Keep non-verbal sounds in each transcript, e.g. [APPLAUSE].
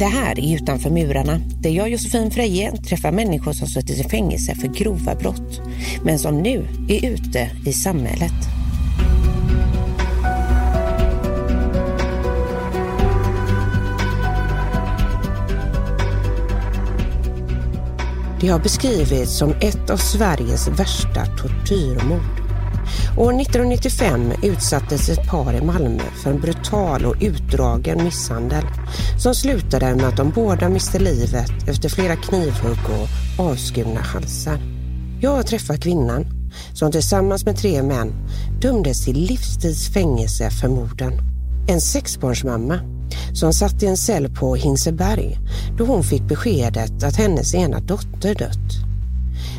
Det här är Utanför murarna, där jag, Josefin Freje, träffar människor som suttit i fängelse för grova brott, men som nu är ute i samhället. Det har beskrivits som ett av Sveriges värsta tortyrmord. År 1995 utsattes ett par i Malmö för en brutal och utdragen misshandel som slutade med att de båda miste livet efter flera knivhugg och avskurna halsar. Jag har träffat kvinnan som tillsammans med tre män dömdes till livstidsfängelse för morden. En sexbarnsmamma som satt i en cell på Hinseberg då hon fick beskedet att hennes ena dotter dött.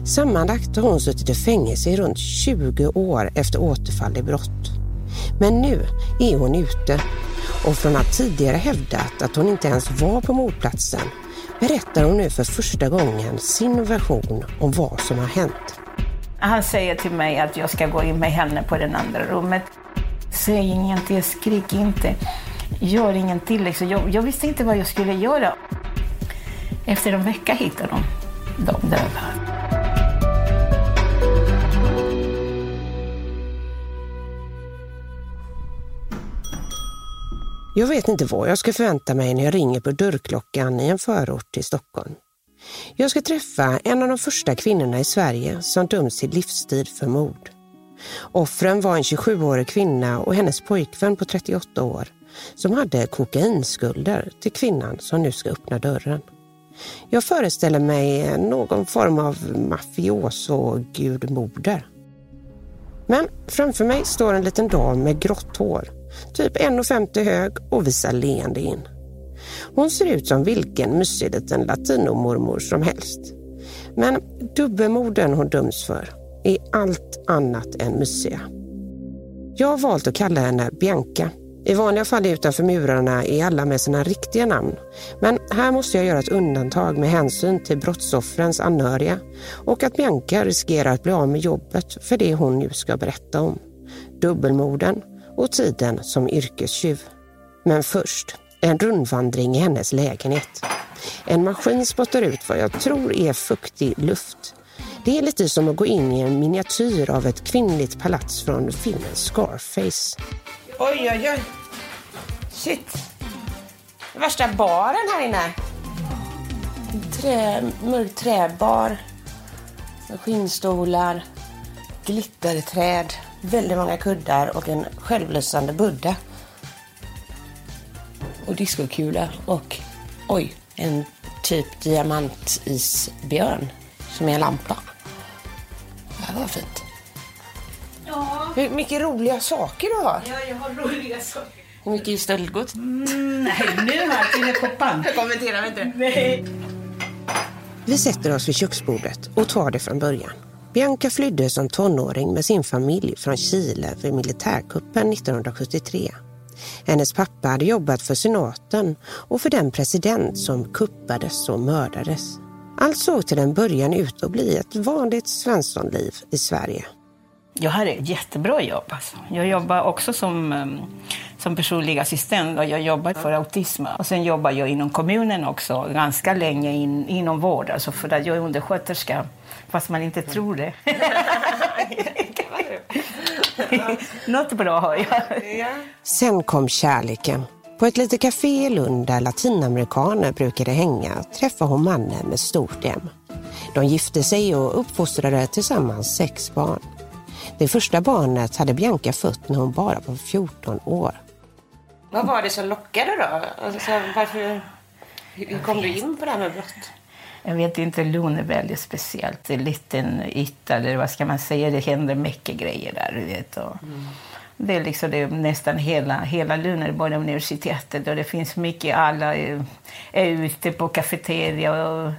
Sammanlagt har hon suttit i fängelse i runt 20 år efter återfall i brott. Men nu är hon ute och från att tidigare hävdat att hon inte ens var på mordplatsen berättar hon nu för första gången sin version om vad som har hänt. Han säger till mig att jag ska gå in med henne på det andra rummet. Säg ingenting, skrik inte, gör ingenting. Liksom. Jag, jag visste inte vad jag skulle göra. Efter en vecka hittade de dem döda. Jag vet inte vad jag ska förvänta mig när jag ringer på dörrklockan i en förort till Stockholm. Jag ska träffa en av de första kvinnorna i Sverige som döms till livstid för mord. Offren var en 27-årig kvinna och hennes pojkvän på 38 år som hade kokainskulder till kvinnan som nu ska öppna dörren. Jag föreställer mig någon form av mafioso-gudmoder. Men framför mig står en liten dam med grått hår typ 1,50 hög och visar leende in. Hon ser ut som vilken mysig liten latinomormor som helst. Men dubbelmorden hon döms för är allt annat än mysiga. Jag har valt att kalla henne Bianca. I vanliga fall utanför murarna är alla med sina riktiga namn. Men här måste jag göra ett undantag med hänsyn till brottsoffrens anhöriga och att Bianca riskerar att bli av med jobbet för det hon nu ska berätta om. Dubbelmorden och tiden som yrkestjuv. Men först en rundvandring i hennes lägenhet. En maskin spottar ut vad jag tror är fuktig luft. Det är lite som att gå in i en miniatyr av ett kvinnligt palats från filmen Scarface. Oj, oj, oj. Shit. Värsta baren här inne. Trä, mörk träbar. Skinnstolar. Glitterträd väldigt många kuddar och en självlysande Buddha. Och diskokula och oj, en typ diamantisbjörn som är en lampa. Det var fint. Ja. Hur mycket roliga saker du har. Ja, jag har roliga saker. Hur mycket är stöldgods? Mm, nej, nu här till koppan. Jag kommenterar inte. Nej. Vi sätter oss vid köksbordet och tar det från början. Bianca flydde som tonåring med sin familj från Chile vid militärkuppen 1973. Hennes pappa hade jobbat för senaten och för den president som kuppades och mördades. Allt såg till en början ut att bli ett vanligt svenssonliv i Sverige. Jag hade ett jättebra jobb. Alltså. Jag jobbar också som, ehm, som personlig assistent och jag jobbar för autism. Och sen jobbar jag inom kommunen också ganska länge in, inom vård, alltså för att jag är undersköterska. Fast man inte tror det. [LAUGHS] [LAUGHS] Något bra har jag. Sen kom kärleken. På ett litet café i Lund där latinamerikaner brukade hänga träffade hon mannen med stort M. De gifte sig och uppfostrade tillsammans sex barn. Det första barnet hade Bianca fött när hon bara var 14 år. Vad var det som lockade då? Alltså, varför, hur kom du in på det här med brott? Jag vet inte, Lund är väldigt speciellt. Det är en liten yta, eller vad ska man säga, det händer mycket grejer där. Du vet, och mm. Det är liksom det är nästan hela, hela bara universitetet och det finns mycket, alla är, är ute på kafeteria och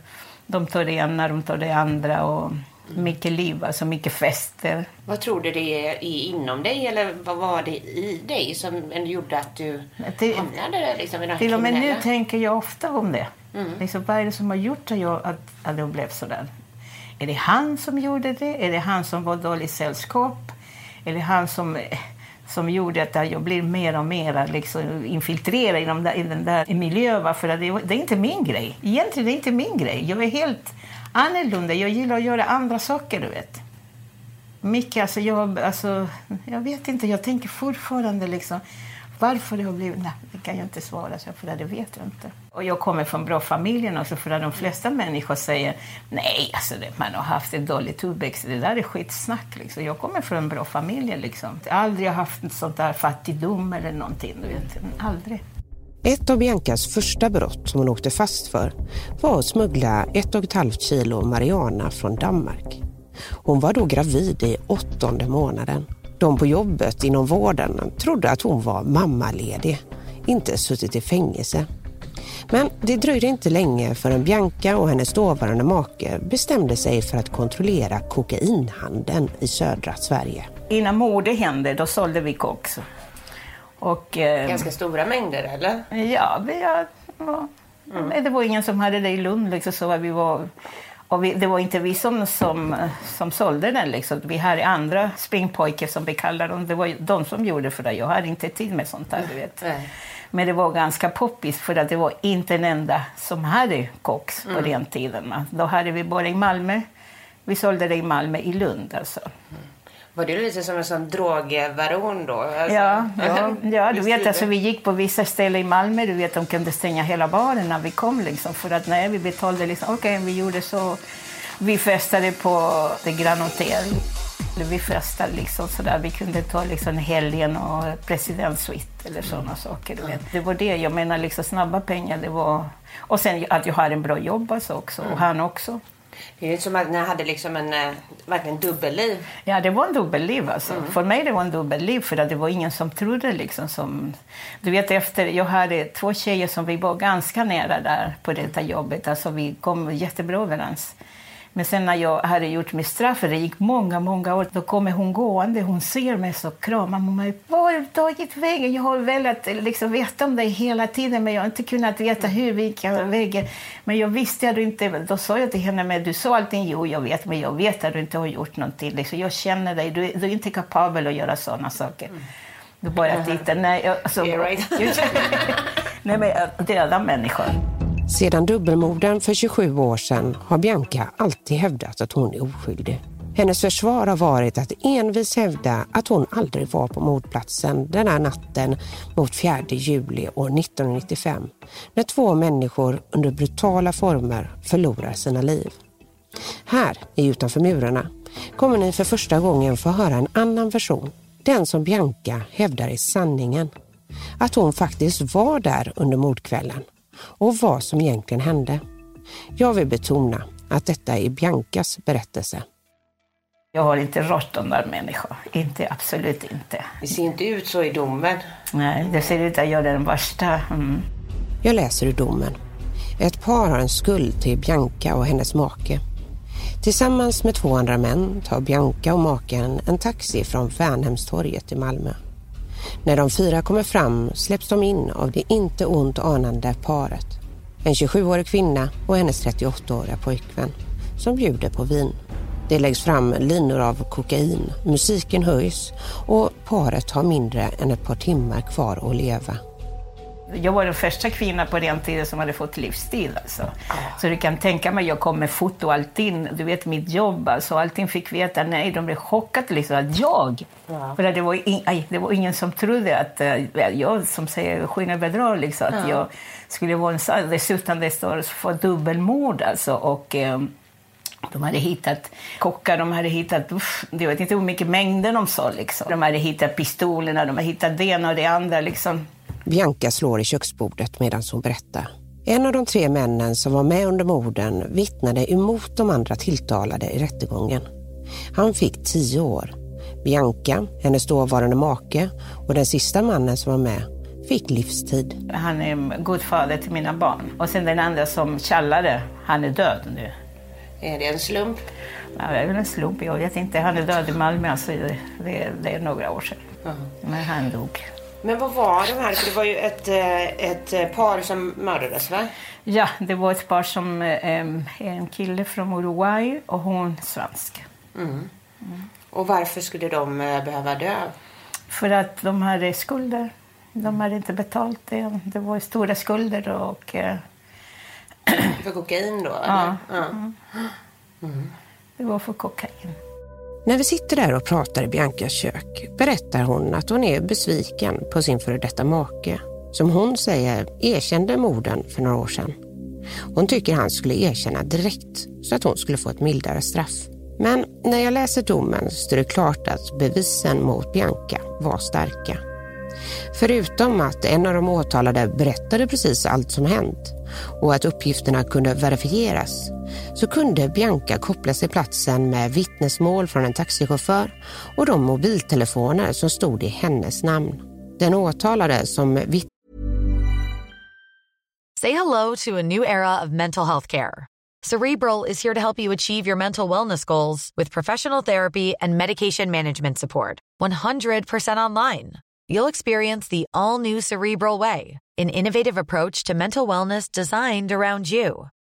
de tar det ena, de tar det andra. Och Mycket liv, alltså mycket fester. Vad tror du det är inom dig eller vad var det i dig som gjorde att du det, hamnade liksom i Till och med nu tänker jag ofta om det. Mm. Liksom, vad är det som har gjort att jag, att, att jag blev sådär? Är det han som gjorde det? Är det han som var dåligt sällskap? Är det han som som gjorde att jag blir mer och mer liksom infiltrerad i, de där, i den där miljön. För det, det är inte min grej. Egentligen är det inte min grej. Jag är helt annorlunda. Jag gillar att göra andra saker, du vet. Mycket, alltså jag, alltså, jag vet inte, jag tänker fortfarande liksom varför det har blivit... Nej, det kan jag inte svara så för det vet jag inte. Och jag kommer från bra familjen också, för att de flesta människor säger nej, alltså det, man har haft en dålig uppväxt, det där är skitsnack. Liksom. Jag kommer från en bra familj. Liksom. Jag har aldrig haft en sånt där fattigdom eller någonting. Du vet. Aldrig. Ett av Biancas första brott som hon åkte fast för var att smuggla ett och ett halvt kilo marijuana från Danmark. Hon var då gravid i åttonde månaden. De på jobbet inom vården trodde att hon var mammaledig, inte suttit i fängelse. Men det dröjde inte länge förrän Bianca och hennes dåvarande make bestämde sig för att kontrollera kokainhandeln i södra Sverige. Innan mordet hände, då sålde vi koks. Och, eh, Ganska stora mängder, eller? Ja, vi, ja, mm. det var ingen som hade det i Lund. Liksom, så vi var och vi, det var inte vi som, som, som sålde den. Liksom. Vi hade andra springpojkar som vi kallar dem. Det var de som gjorde för det. Jag hade inte tid med sånt där. Du vet. Men det var ganska poppis för att det var inte en enda som hade koks på mm. den tiden. Då hade vi bara i Malmö. Vi sålde det i Malmö, i Lund alltså. Mm. Var du lite som en sån drogvaron då? Alltså, ja, [LAUGHS] ja, ja, du vet alltså vi gick på vissa ställen i Malmö, du vet de kunde stänga hela baren när vi kom liksom för att när vi betalade liksom, okej okay, vi gjorde så, vi festade på The Grand Hotel. Vi festade liksom sådär, vi kunde ta liksom helgen och presidentsuite eller sådana saker. Du vet. Det var det, jag menar liksom snabba pengar, det var... Och sen att jag har en bra jobb alltså också, och han också. Det är som att ni hade liksom en eh, verkligen dubbelliv. Ja, det var en dubbelliv. Alltså. Mm. För mig det var en dubbelliv för att det var ingen som trodde. Liksom, som, du vet, efter, jag hade två tjejer som vi var ganska nära där på detta jobbet. Alltså, vi kom jättebra överens. Men sen när jag hade gjort mitt straff, det gick många, många år, då kommer hon gående, hon ser mig så kramar hon mig. Var har du tagit vägen? Jag har velat liksom, veta om dig hela tiden, men jag har inte kunnat veta hur, vilka vägen. Men jag visste att du inte, då sa jag till henne, men du sa allting, jo jag vet, men jag vet att du inte har gjort någonting. Liksom, jag känner dig, du, du är inte kapabel att göra sådana saker. Mm. Då bara titta, nej, alltså, yeah, right. [LAUGHS] nej men döda människor. Sedan dubbelmorden för 27 år sedan har Bianca alltid hävdat att hon är oskyldig. Hennes försvar har varit att envis hävda att hon aldrig var på mordplatsen den här natten mot 4 juli år 1995 när två människor under brutala former förlorar sina liv. Här, i Utanför murarna, kommer ni för första gången få höra en annan version. Den som Bianca hävdar är sanningen. Att hon faktiskt var där under mordkvällen och vad som egentligen hände. Jag vill betona att detta är Biancas berättelse. Jag har inte rått de där människor. Inte, absolut inte. Det ser inte ut så i domen. Nej, det ser ut att jag är den värsta. Mm. Jag läser ur domen. Ett par har en skuld till Bianca och hennes make. Tillsammans med två andra män tar Bianca och maken en taxi från Värnhemstorget i Malmö. När de fyra kommer fram släpps de in av det inte ont anande paret. En 27-årig kvinna och hennes 38-åriga pojkvän som bjuder på vin. Det läggs fram linor av kokain, musiken höjs och paret har mindre än ett par timmar kvar att leva. Jag var den första kvinnan på den tiden som hade fått livstid. Alltså. Så du kan tänka mig, jag kom med foto och allting. Du vet mitt jobb, alltså. Allting fick veta. Nej, de blev chockade liksom. Att jag? Ja. För det var, in, aj, det var ingen som trodde att äh, jag, som säger skinner bedrar, liksom, att ja. jag skulle vara en Dessutom det står för dubbelmord alltså. Och, äh, de hade hittat kockar, de hade hittat, uff, jag vet inte hur mycket mängder de sa. Liksom. De hade hittat pistolerna, de hade hittat det ena och det andra. Liksom. Bianca slår i köksbordet medan hon berättar. En av de tre männen som var med under morden vittnade emot de andra tilltalade i rättegången. Han fick tio år. Bianca, hennes dåvarande make och den sista mannen som var med fick livstid. Han är god fader till mina barn. Och sen den andra som kallade, han är död nu. Är det en slump? Ja, det är väl en slump, jag vet inte. Han är död i Malmö, alltså det, det är några år sedan. Men han dog. Men vad var de här? För det var ju ett, eh, ett par som mördades, va? Ja, det var ett par som... Eh, en kille från Uruguay och hon svensk. Mm. Och varför skulle de eh, behöva dö? För att de hade skulder. De hade inte betalt det. Det var stora skulder och... Eh, För kokain då? Ja. Eller? ja. det var för kokain. När vi sitter där och pratar i Biancas kök berättar hon att hon är besviken på sin före detta make som hon säger erkände morden för några år sedan. Hon tycker han skulle erkänna direkt så att hon skulle få ett mildare straff. Men när jag läser domen står det klart att bevisen mot Bianca var starka. Förutom att en av de åtalade berättade precis allt som hänt och att uppgifterna kunde verifieras så kunde Bianca koppla sig platsen med vittnesmål från en taxichaufför och de mobiltelefoner som stod i hennes namn. Den åtalade som vittnade... Say hello to a new era of mental health care. Cerebral is here to help you achieve your mental wellness goals with professional therapy and medication management support. 100% online. You'll experience the all new Cerebral Way, an innovative approach to mental wellness designed around you.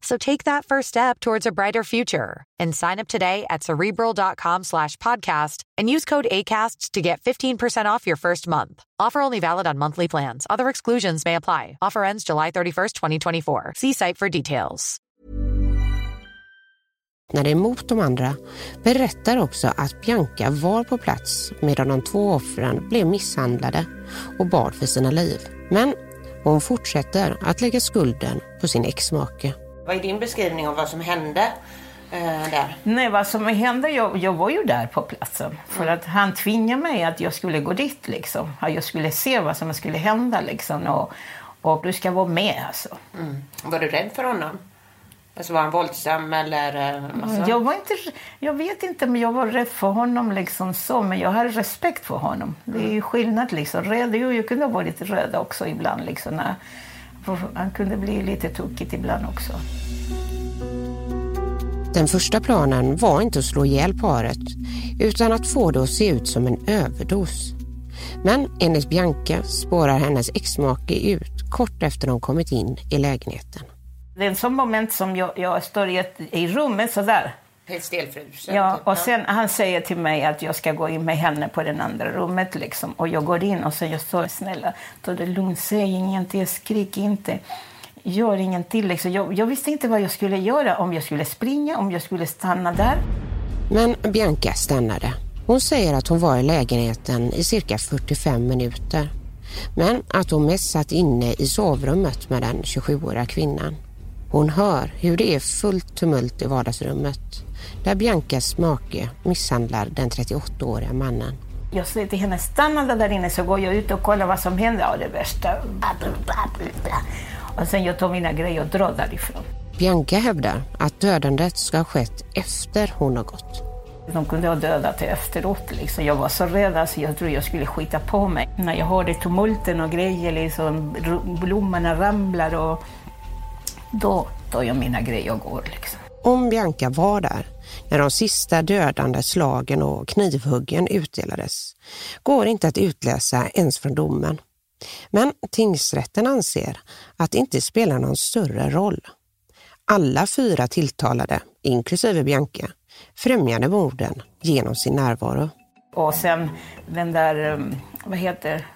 So take that first step towards a brighter future and sign up today at cerebral.com slash podcast and use code ACAST to get 15% off your first month. Offer only valid on monthly plans. Other exclusions may apply. Offer ends July 31st, 2024. See site for details. när det är emot de andra berättar också att Bianca var på plats medan de två offren blev misshandlade och bad för sina liv. Men hon fortsätter att lägga skulden på sin exmake. Vad är din beskrivning av vad som hände eh, där? Nej, vad som hände, jag, jag var ju där på platsen. För att han tvingade mig att jag skulle gå dit liksom. Att jag skulle se vad som skulle hända liksom. Och, och du ska vara med alltså. Mm. Var du rädd för honom? Alltså var han våldsam eller? Alltså? Jag var inte, jag vet inte men jag var rädd för honom liksom så. Men jag hade respekt för honom. Det är ju skillnad liksom. Rädd, jo, jag kunde ha varit rädd också ibland liksom. När, han kunde bli lite tokigt ibland också. Den första planen var inte att slå ihjäl paret utan att få det att se ut som en överdos. Men enligt Bianca spårar hennes exmake ut kort efter de kommit in i lägenheten. Det är en sån moment som jag, jag står i, ett, i rummet sådär. Stelfrusen? Ja, typ, och sen han säger till mig att jag ska gå in med henne på det andra rummet liksom. Och jag går in och jag står snälla, ta det lugnt, säg ingenting, skrik inte. Gör ingenting liksom. Jag, jag visste inte vad jag skulle göra, om jag skulle springa, om jag skulle stanna där. Men Bianca stannade. Hon säger att hon var i lägenheten i cirka 45 minuter. Men att hon mest satt inne i sovrummet med den 27-åriga kvinnan. Hon hör hur det är fullt tumult i vardagsrummet där Biancas make misshandlar den 38-åriga mannen. Jag säger till henne, stanna där inne så går jag ut och kollar vad som händer. Ja, det värsta. Och sen jag tar mina grejer och drar därifrån. Bianca hävdar att dödandet ska ha skett efter hon har gått. De kunde ha dödat det efteråt. Liksom. Jag var så rädd, alltså, jag trodde jag skulle skita på mig. När jag hörde tumulten och grejer, liksom, blommorna ramlar och då tar jag mina grejer och går. Liksom. Om Bianca var där när de sista dödande slagen och knivhuggen utdelades går inte att utläsa ens från domen. Men tingsrätten anser att det inte spelar någon större roll. Alla fyra tilltalade, inklusive Bianca, främjade morden genom sin närvaro. Och sen den där, um, vad heter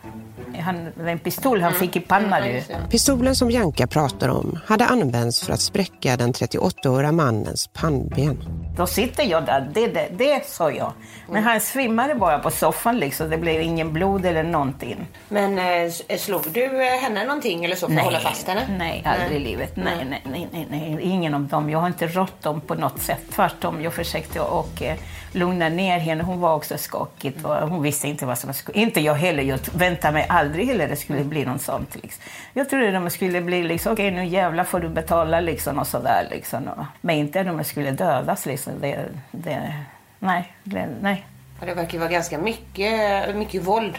han, den pistol han fick i pannan. Pistolen som Bianca pratar om hade använts för att spräcka den 38-åriga mannens pannben. Då sitter jag där, det, det, det sa jag. Men han svimmade bara på soffan liksom, det blev ingen blod eller någonting. Men eh, slog du eh, henne någonting eller så för att hålla fast henne? Nej, aldrig i livet. Nej, nej, nej, nej, nej, ingen av dem. Jag har inte rått dem på något sätt. Tvärtom, jag försökte och, eh, lugna ner henne. Hon var också. Och hon visste inte vad som skulle... Inte jag heller. Jag väntade mig aldrig heller det skulle bli något sånt. Liksom. Jag trodde de skulle bli liksom, okej okay, nu jävlar får du betala liksom och sådär. Liksom. Men inte att de skulle dödas liksom. Det, det, nej, det, nej. Det verkar vara ganska mycket, mycket våld.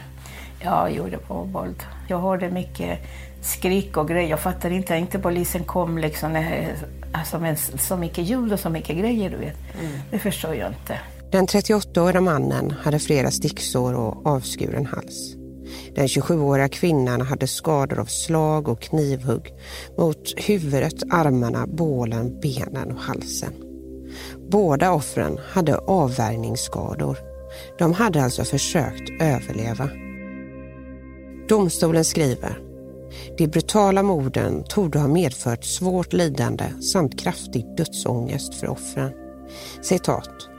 Ja, jo, det var våld. Jag hörde mycket skrik och grejer. Jag fattar inte, inte polisen kom liksom, alltså, med så mycket ljud och så mycket grejer, du vet. Mm. Det förstår jag inte. Den 38-åriga mannen hade flera sticksår och avskuren hals. Den 27-åriga kvinnan hade skador av slag och knivhugg mot huvudet, armarna, bålen, benen och halsen. Båda offren hade avvärjningsskador. De hade alltså försökt överleva. Domstolen skriver de brutala morden torde ha medfört svårt lidande samt kraftig dödsångest för offren. Citat.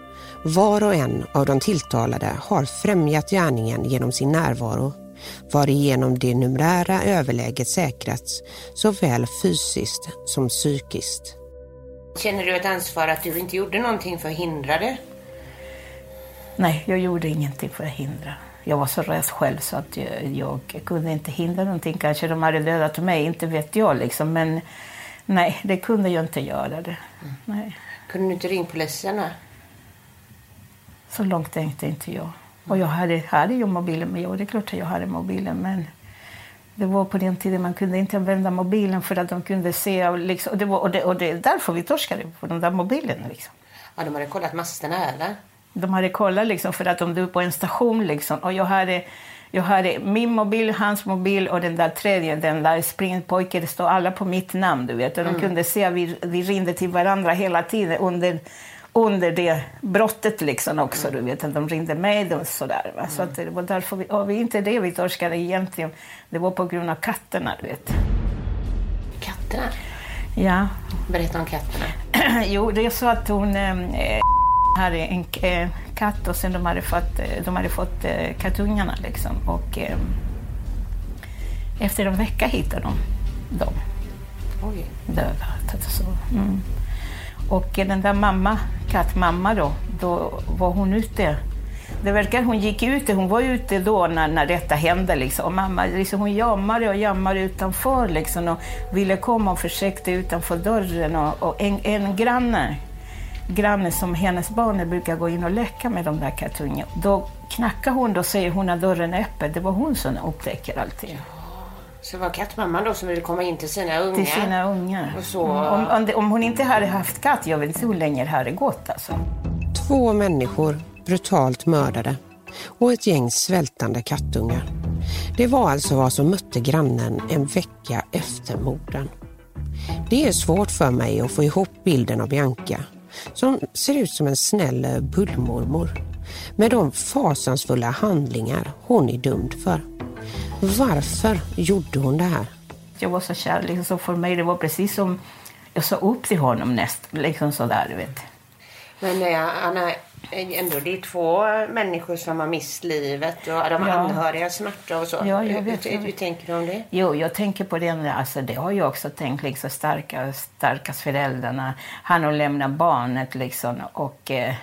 Var och en av de tilltalade har främjat gärningen genom sin närvaro varigenom det numerära överläget säkrats såväl fysiskt som psykiskt. Känner du ett ansvar att du inte gjorde någonting för att hindra det? Nej, jag gjorde ingenting för att hindra jag var så rädd själv så att jag, jag, kunde inte hindra någonting. Kanske de hade dödat mig, inte vet jag liksom. Men nej, det kunde jag inte göra. Det. Mm. Nej. Kunde du inte ringa polisen? Så långt tänkte inte jag. Och jag hade, hade ju mobilen med. Och det är klart att jag hade mobilen. Men det var på den tiden man kunde inte använda mobilen för att de kunde se. Och, liksom, och, det, var, och, det, och det är därför vi torskade på de där mobilerna. Liksom. Ja, de hade kollat masterna eller? de hade kollat liksom för att om du är på en station liksom, och jag hade, jag hade min mobil, hans mobil och den där tredje, den där springpojken, det står alla på mitt namn du vet. Och de mm. kunde se att vi, vi ringde till varandra hela tiden under, under det brottet liksom också, du vet. De ringde mig och sådär. Va? Så att det var därför vi, och inte det vi torskade egentligen, det var på grund av katterna, du vet. Katterna? Ja. Berätta om katterna. [CLEARS THROAT] jo, det är så att hon eh, hade en eh, katt och sen de hade fått, eh, de hade fått eh, kattungarna liksom. Och eh, efter en vecka hittade de dem. Oj. Döda. Så. Mm. Och den där mamma, kattmamma då, då var hon ute. Det verkar hon gick ute, hon var ute då när, när detta hände. Liksom. Och mamma liksom, hon jammade och jammade utanför liksom, och ville komma och försökte utanför dörren. Och, och en, en granne granne som hennes barn brukar gå in och leka med de där kattungarna. Då knackar hon, och säger hon att dörren är öppen. Det var hon som upptäcker allting. Så det var kattmamman då som ville komma in till sina ungar? Till sina ungar. Och så... Mm. Om, om, hon inte hade haft katt, jag vet inte hur länge det hade gått alltså. Två människor brutalt mördade och ett gäng svältande kattungar. Det var alltså vad som mötte grannen en vecka efter morden. Det är svårt för mig att få ihop bilden av Bianca som ser ut som en snäll bullmormor med de fasansfulla handlingar hon är dömd för. Varför gjorde hon det här? Jag var så kär, liksom, så för mig det var precis som jag sa upp till honom näst, liksom sådär, du vet. Men eh, Anna, ändå det är två människor som har mist livet och de ja. anhöriga smärta och så. Ja, jag vet, hur, hur, tänker du om det? Jo, jag tänker på det. Alltså, det har jag också tänkt. Liksom, starka, starkas föräldrarna. Han har lämnat barnet liksom. Och, eh,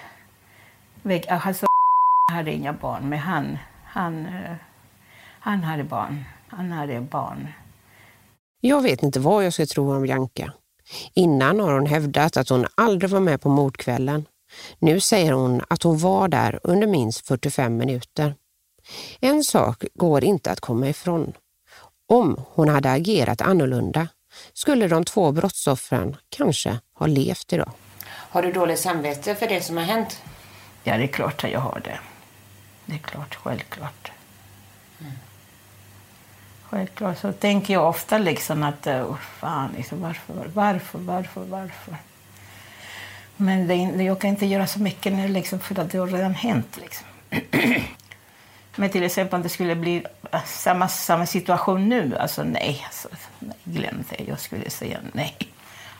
alltså, hade inga barn, men han, han, eh, han hade barn. Han hade barn. Jag vet inte vad jag ska tro om Bianca. Innan har hon hävdat att hon aldrig var med på mordkvällen. Nu säger hon att hon var där under minst 45 minuter. En sak går inte att komma ifrån. Om hon hade agerat annorlunda skulle de två brottsoffren kanske ha levt idag. Har du dåligt samvete för det som har hänt? Ja, det är klart att jag har det. Det är klart, självklart. Självklart så tänker jag ofta liksom att, eh, oh, fan, liksom, varför, varför, varför, varför? Men det, jag kan inte göra så mycket nu liksom, för att det har redan hänt. Liksom. [CLEARS THROAT] Men till exempel om det skulle bli eh, samma, samma situation nu, alltså nej, alltså, nej glöm det. Jag skulle säga nej.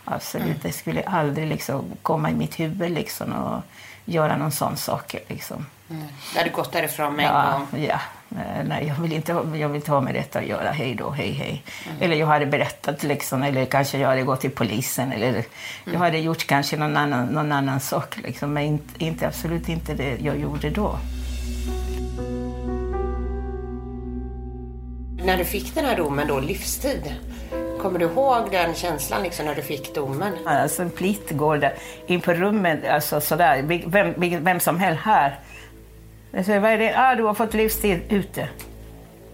Absolut, mm. Det skulle aldrig liksom, komma i mitt huvud liksom, och göra någon sån sak. Liksom. Mm. Det hade gått därifrån med ja, en gång. Ja. Eh, nej, jag vill, inte, jag vill inte ha med detta att göra. Hej då, hej, hej. Mm. Eller jag hade berättat, liksom, eller kanske jag hade gått till polisen. Eller mm. Jag hade gjort kanske någon annan, någon annan sak, liksom, men inte, inte, absolut inte det jag gjorde då. När du fick den här domen, då, livstid, kommer du ihåg den känslan liksom när du fick domen? Alltså en plikt går där in på rummet, alltså sådär, vem, vem som helst här. Jag säger, vad är det? Ah, du har fått livstid ute.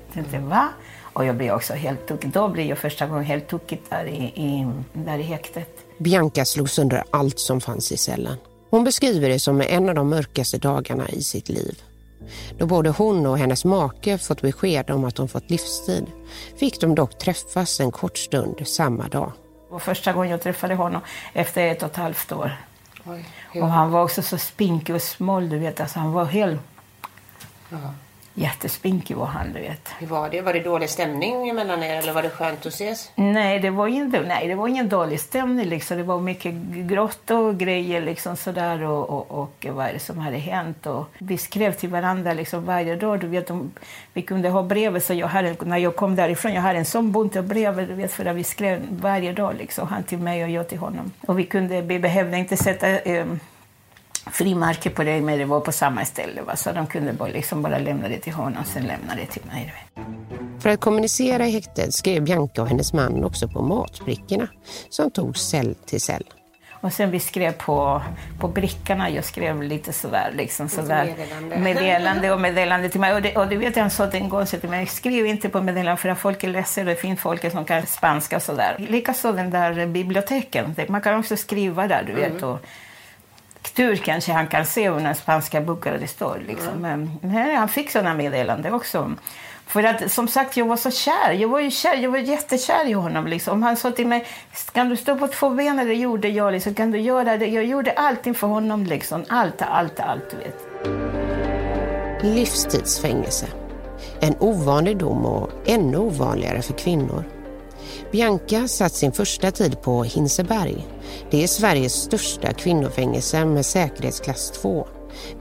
Jag tänkte, va? Och jag blev också helt tokig. Då blev jag första gången helt tokig där i, i, där i häktet. Bianca slog sönder allt som fanns i cellen. Hon beskriver det som en av de mörkaste dagarna i sitt liv. Då både hon och hennes make fått besked om att de fått livstid fick de dock träffas en kort stund samma dag. Det var första gången jag träffade honom efter ett och ett halvt år. Oj, och han var också så spinkig och smål, du vet. Alltså, han var helt... Ja. Jättespinkig var han, du vet. Hur var det? Var det dålig stämning mellan er eller var det skönt att ses? Nej, det var, inte, nej, det var ingen dålig stämning. Liksom. Det var mycket grått och grejer liksom sådär och, och, och vad är det som hade hänt. Och vi skrev till varandra liksom varje dag. Du vet, om, vi kunde ha brev. Så jag hade, när jag kom därifrån jag hade en sån bunt brev du vet, för att vi skrev varje dag. Liksom, han till mig och jag till honom. Och vi, kunde, vi behövde inte sätta eh, frimärke på det, men det var på samma ställe. Va? Så de kunde bara, liksom bara lämna det till honom och sen lämna det till mig. För att kommunicera i häktet skrev Bianca och hennes man också på matbrickorna som tog cell till cell. Och sen vi skrev på, på brickorna, jag skrev lite sådär, liksom sådär meddelande. [LAUGHS] meddelande och meddelande till mig. Och det, och det vet jag, han sa en gång till mig, skriv inte på meddelande för att folk är ledsen, det finns folk som kan spanska och sådär. Likaså den där biblioteken, man kan också skriva där, du vet. Mm. Och, tur kanske han kan se under spanska böcker det står. Liksom. Mm. Men, han fick sådana meddelanden också. För att som sagt, jag var så kär. Jag var ju kär, jag var jättekär i honom. Liksom. Han sa till mig, kan du stå på två ben? Det gjorde jag. Liksom. Kan du göra det? Jag gjorde allting för honom. Liksom. Allt, allt, allt. Du vet. Livstidsfängelse. En ovanlig dom och ännu ovanligare för kvinnor. Bianca satt sin första tid på Hinseberg. Det är Sveriges största kvinnofängelse med säkerhetsklass 2,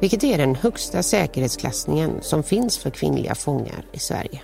vilket är den högsta säkerhetsklassningen som finns för kvinnliga fångar i Sverige.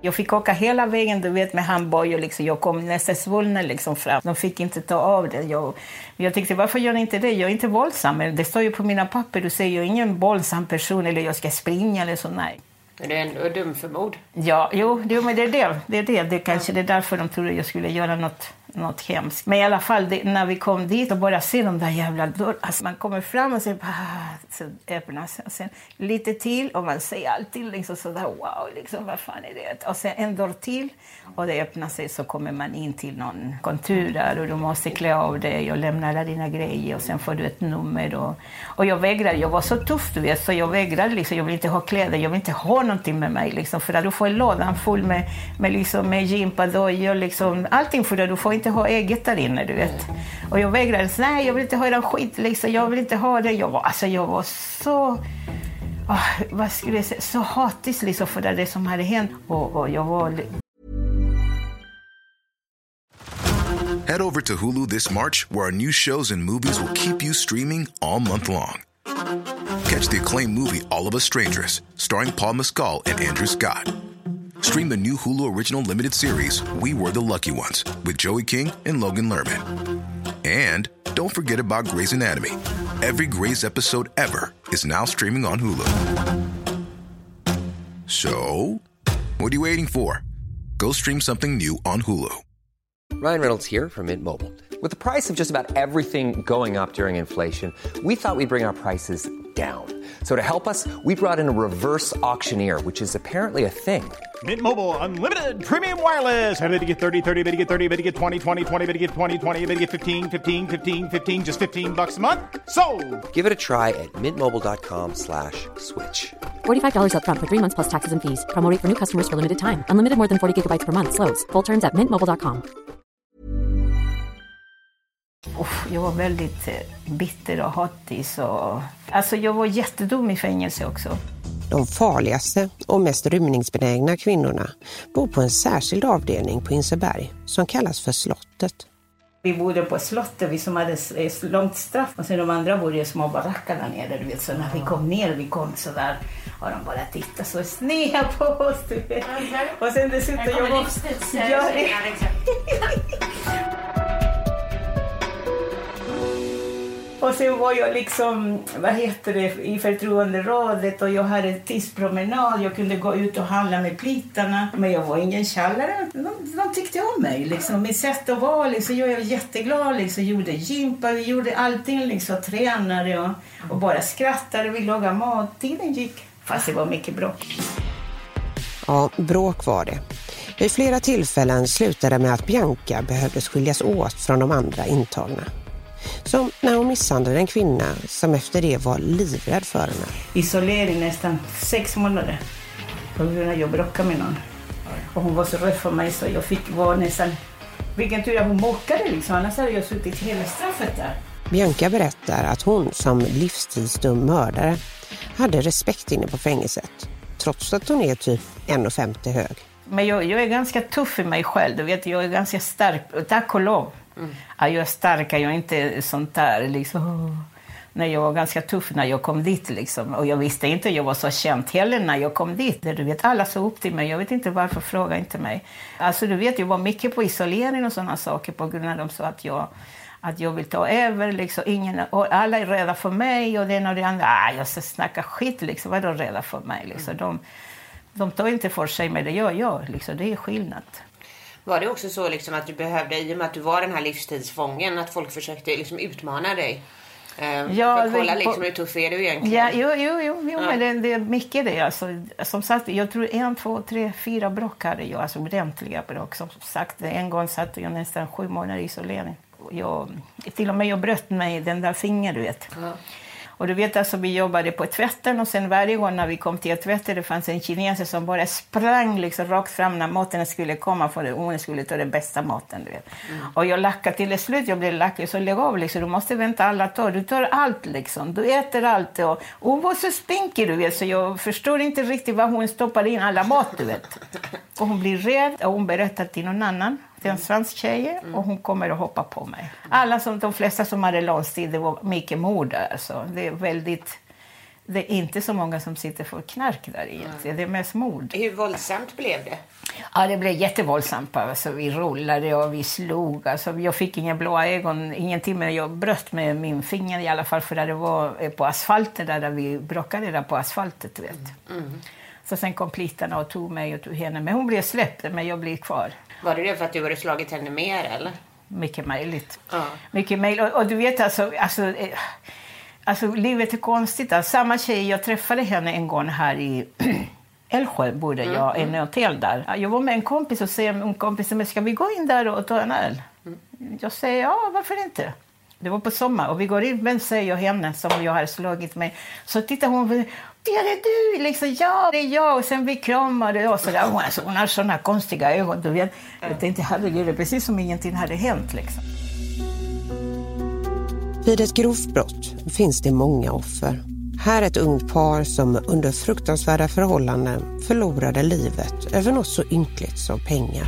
Jag fick åka hela vägen du vet, med handbojor. Liksom. Jag kom nästan svullen liksom, fram. De fick inte ta av det. Jag, jag tänkte, varför gör ni inte det? Jag är inte våldsam. Det står ju på mina papper. Du säger, jag är ingen våldsam person eller jag ska springa eller så. Nej. Är du ändå dum för mord? Ja, jo, jo men det är det. Det är det. Det kanske det är därför de trodde jag skulle göra något något hemskt. Men i alla fall, det, när vi kom dit och började se de där jävla dörrarna. Alltså man kommer fram och så, ah, så öppnas och sen lite till och man ser allting liksom sådär wow, liksom, vad fan är det? Och sen en dörr till och det öppnar sig så kommer man in till någon kontur där och du måste klä av dig och lämna alla dina grejer och sen får du ett nummer. Och, och jag vägrade, jag var så tuff du vet, så jag vägrade liksom, jag vill inte ha kläder, jag vill inte ha någonting med mig liksom, för att du får en full med, med, liksom, med gympadojor, liksom, allting för att du får inte ha eget där inne, du vet. Och jag vägrade. Nej, jag vill inte ha den skit, liksom. Jag vill inte ha det. Jag var, alltså, jag var så... Oh, vad skulle jag säga? Så hatisk liksom för det som hade hänt. Och, och jag var... Head over to Hulu this March where our new shows and movies will keep you streaming all month long. Catch the acclaimed movie All of us strangers starring Paul Mescal and Andrew Scott. Stream the new Hulu Original Limited series, We Were the Lucky Ones, with Joey King and Logan Lerman. And don't forget about Grey's Anatomy. Every Grey's episode ever is now streaming on Hulu. So, what are you waiting for? Go stream something new on Hulu. Ryan Reynolds here from Mint Mobile. With the price of just about everything going up during inflation, we thought we'd bring our prices down. So to help us, we brought in a reverse auctioneer, which is apparently a thing. Mint Mobile unlimited premium wireless. Ready to get 30, 30, bit to get 30, bit to get 20, 20, 20, bit to get 20, 20, bit to get 15, 15, 15, 15 just 15 bucks a month. So, Give it a try at mintmobile.com/switch. slash $45 up front for 3 months plus taxes and fees. Promo rate for new customers for limited time. Unlimited more than 40 gigabytes per month slows. Full terms at mintmobile.com. jag var väldigt eh, bitter och hatig så alltså jag var jättedum i fängelse också. De farligaste och mest rymningsbenägna kvinnorna bor på en särskild avdelning på Inseberg som kallas för slottet. Vi bodde på slottet, vi som hade ett långt straff. Och sen de andra bodde i små baracker där nere. Du vet. Så när vi kom ner, vi kom så där och de bara tittade så sneda på oss. Du vet. Och sen dessutom... Jag kommer livstidssändningar [LAUGHS] Och sen var jag liksom, vad heter det, i förtroenderådet och jag hade tidspromenad. Jag kunde gå ut och handla med plitarna. Men jag var ingen tjallare. De, de tyckte om mig. Liksom. Mitt sätt att vara, liksom, jag var jätteglad. Liksom. Gjorde gympa, vi gjorde allting. Liksom. Tränade och, och bara skrattade. Vi lagade mat. Tiden gick. Fast det var mycket bråk. Ja, bråk var det. Vid flera tillfällen slutade det med att Bianca behövdes skiljas åt från de andra intagna. Som när hon misshandlade en kvinna som efter det var livrädd för henne. Isolering nästan sex månader på grund av att jag bråkade med någon. Och hon var så rädd för mig så jag fick vara nästan... Vilken tur att hon mockade liksom, annars hade jag suttit hela straffet där. Bianca berättar att hon som livstidsdum mördare hade respekt inne på fängelset. Trots att hon är typ 1,50 hög. Men jag, jag är ganska tuff i mig själv. Du vet, jag är ganska stark. Tack och lov. Mm. Ja, jag är stark, jag är inte sånt där liksom. Nej, jag var ganska tuff när jag kom dit. Liksom. Och jag visste inte, jag var så känd heller när jag kom dit. Du vet, alla såg upp till mig. Jag vet inte varför, fråga inte mig. Alltså, du vet, jag var mycket på isolering och sådana saker på grund av att de sa att jag att jag vill ta över. Liksom. Ingen, alla är rädda för mig och den och det andra. Ah, jag ska snacka skit, liksom. Vadå rädda för mig? Liksom. De, de tar inte för sig, men det gör jag. Liksom. Det är skillnad. Var det också så liksom att du behövde, i och med att du var den här livstidsfången, att folk försökte liksom utmana dig? Eh, ja, för kolla liksom, hur tuff är du egentligen? Ja, jo, jo, jo, jo ja. men det, det, är mycket det. Alltså, som sagt, jag tror en, två, tre, fyra bråk hade jag, alltså ordentliga bråk. Som sagt, en gång satt jag nästan sju månader i isolering. Jag, till och med jag bröt mig den där fingret, du vet. Ja. Och du vet alltså, vi jobbade på tvätten och sen varje gång när vi kom till tvätten det fanns en kines som bara sprang liksom rakt fram när maten skulle komma för att hon skulle ta den bästa maten. Du vet. Mm. Och jag lackade till slut, jag blev lack, så lägg av liksom, du måste vänta alla tar, du tar allt liksom, du äter allt. Och, hon var så spinkig du vet, så jag förstår inte riktigt var hon stoppade in alla mat du vet. Och hon blir rädd och hon berättar till någon annan det är en svensk tjej och hon kommer att hoppa på mig. Alla som, de flesta som hade lånstid, det var mycket mord. Alltså. Det är väldigt... Det är inte så många som sitter för knark där egentligen. Det är mest mord. Hur våldsamt blev det? Ja, det blev jättevåldsamt. Alltså, vi rullade och vi slog. Alltså, jag fick inga blåa ögon, ingenting, men jag bröt med min finger i alla fall för det var på asfalten där, där vi bråkade där på asfalten. Vet. Mm. Så sen kom plitarna och tog mig och tog henne. Men hon blev släppt, men jag blev kvar. Var det det för att du hade slagit henne mer eller? Mycket möjligt. Ja. Mycket möjligt. Och, och, du vet alltså, alltså, eh, alltså livet är konstigt. Alltså, samma tjej, jag träffade henne en gång här i [CLEARS THROAT] Älvsjö bodde mm, jag, mm. en hotell där. Jag var med en kompis och säger en kompis, men ska vi gå in där och ta en öl? Mm. Jag säger, ja varför inte? Det var på sommar och vi går in, men säger jag henne som jag hade slagit mig. Så tittar hon det är du! Liksom, ja, det är jag. Och sen vi kramade och så där. Hon, alltså, hon har såna konstiga ögon. Du vet. Jag tänkte, herregud, det är precis som ingenting hade hänt. Liksom. Vid ett grovt brott finns det många offer. Här ett ungt par som under fruktansvärda förhållanden förlorade livet över något så ynkligt som pengar.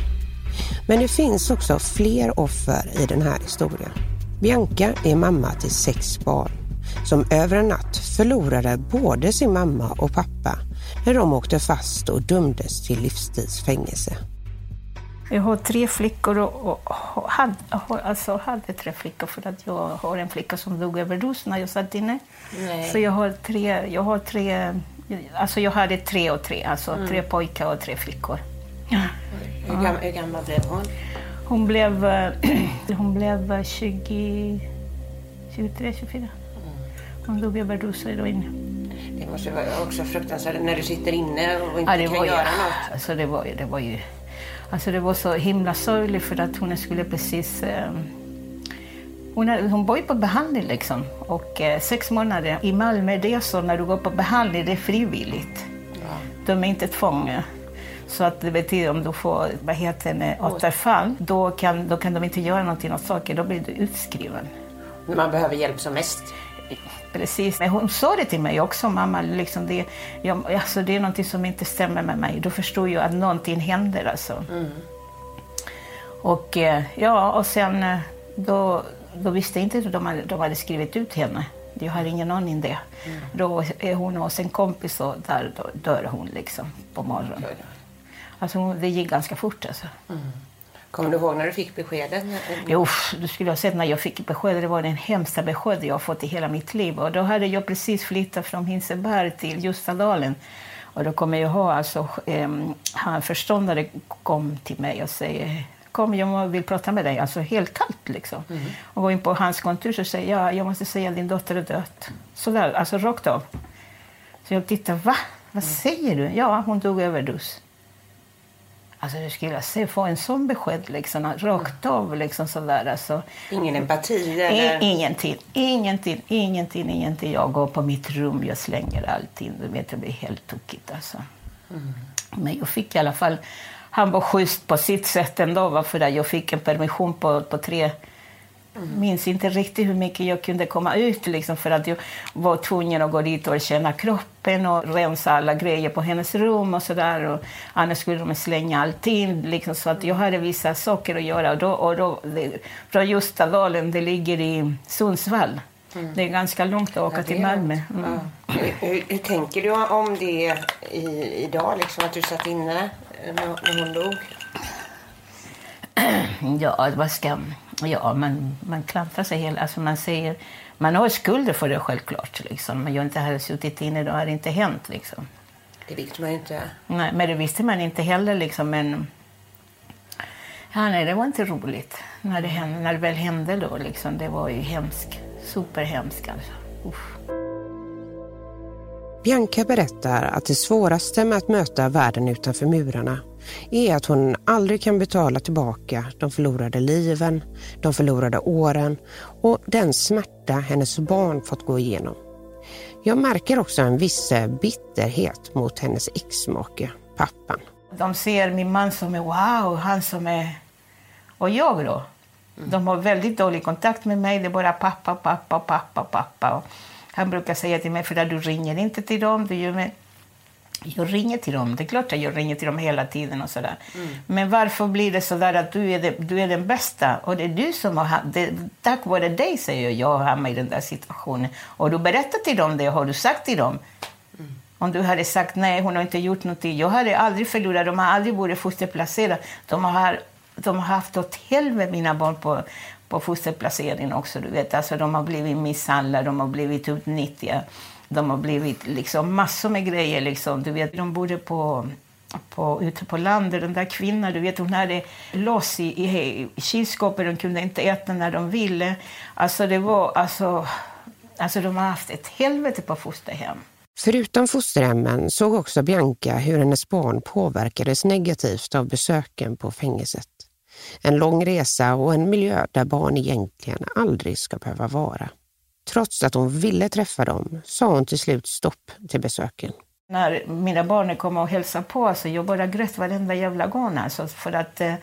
Men det finns också fler offer i den här historien. Bianca är mamma till sex barn som över en natt förlorade både sin mamma och pappa när de åkte fast och dömdes till livstidsfängelse. Jag har tre flickor och, och hade, alltså hade tre flickor för att jag har en flicka som dog överdos när jag satt inne. Nej. Så jag har tre, jag har tre, alltså jag hade tre och tre, alltså mm. tre pojkar och tre flickor. Ja. Hur, gammal, hur gammal blev hon? Hon blev, [CLEARS THROAT] hon blev 20, 23, 24. Hon dog överdoser då inne. Det måste vara också fruktansvärt när du sitter inne och inte ja, kan göra ju, något. Alltså det, var, det var ju... Alltså det var så himla sorgligt för att hon skulle precis... Eh, hon, hon var ju på behandling liksom. Och eh, sex månader i Malmö, det är så när du går på behandling, det är frivilligt. Ja. De är inte tvång. Så att det betyder om du får vad heter det, återfall, då kan, då kan de inte göra någonting åt saken, då blir du utskriven. Man behöver hjälp som mest. Precis. Men hon sa det till mig också, mamma. Liksom det, jag, alltså det är någonting som inte stämmer med mig. Då förstod jag att någonting händer. Alltså. Mm. Och, eh, ja, och sen eh, då, då visste inte att de hade, de hade skrivit ut henne. Jag hade ingen aning det. Mm. Då är hon hos en kompis och där dör hon liksom på morgonen. Alltså det gick ganska fort alltså. Mm. Kommer du ihåg när du fick beskedet? Jo, du skulle ha sett när jag fick beskedet. Det var den hemska beskedet jag har fått i hela mitt liv. Och då hade jag precis flyttat från Hinseberg till Ljustadalen. Och då kommer jag ihåg, alltså, eh, han förståndare kom till mig och säger kom, jag vill prata med dig. Alltså helt kallt liksom. Mm. Och går in på hans kontor och säger ja, jag måste säga att din dotter är död. Sådär, alltså rakt av. Så jag tittar, va? Vad mm. säger du? Ja, hon dog överdos. Alltså hur skulle se, få en sån besked liksom, rakt av liksom sådär. Alltså, Ingen empati eller? Ingenting, ingenting, ingenting, ingenting. Jag går på mitt rum, jag slänger allting. Du vet, det blir helt tokigt alltså. Mm. Men jag fick i alla fall, han var schysst på sitt sätt ändå, för jag fick en permission på, på tre. Minns inte riktigt hur mycket jag kunde komma ut liksom, för att jag var tvungen att gå dit och känna kroppen och rensa alla grejer på hennes rum och sådär. Annars skulle de slänga allting. Liksom, så att jag hade vissa saker att göra. Och då, och då, det, från Ljustadalen, det ligger i Sundsvall. Mm. Det är ganska långt att åka ja, till Malmö. Mm. Ja. Hur, hur, tänker du om det i, idag, liksom, att du satt inne när, när hon dog? Ja, vad ska Ja, man, man klantar sig hela... Alltså man, säger, man har skulder för det självklart. Liksom. Men jag inte hade suttit inne, då hade det inte hänt. Liksom. Det visste man inte. Nej, men det visste man inte heller. Liksom, men... Ja, nej, det var inte roligt när det, hände, när det väl hände. Då, liksom. Det var ju hemskt. Superhemskt alltså. Usch. Bianca berättar att det svåraste med att möta världen utanför murarna är att hon aldrig kan betala tillbaka de förlorade liven, de förlorade åren och den smärta hennes barn fått gå igenom. Jag märker också en viss bitterhet mot hennes exmake, pappan. De ser min man som är wow, han som är... Och jag då? De har väldigt dålig kontakt med mig. Det är bara pappa, pappa, pappa, pappa. Han brukar säga till mig, för att du ringer inte till dem. Du gör mig jag ringer till dem. Det är klart att jag ringer till dem hela tiden. och sådär. Mm. Men varför blir det så där att du är, det, du är den bästa? Och det är du som har det, Tack vare dig, säger jag, jag har hamnat i den där situationen. Och du berättar till dem det, har du sagt till dem? Mm. Om du hade sagt nej, hon har inte gjort någonting. Jag hade aldrig förlorat, de har aldrig varit fosterplacerade. De har, de har haft åt helvete mina barn på, på fosterplacering också. Du vet. Alltså, de har blivit misshandlade, de har blivit utnyttjade. De har blivit liksom massor med grejer. Liksom. Du vet, de bodde på, på, ute på landet. Den där kvinnan, du vet, hon hade loss i, i, i kylskåpet. De kunde inte äta när de ville. Alltså, det var, alltså, alltså, de har haft ett helvete på fosterhem. Förutom fosterhemmen såg också Bianca hur hennes barn påverkades negativt av besöken på fängelset. En lång resa och en miljö där barn egentligen aldrig ska behöva vara. Trots att hon ville träffa dem sa hon till slut stopp till besöken. När mina barn kom och hälsade på, alltså, jag bara grät varenda jävla gång. Alltså, för att eh,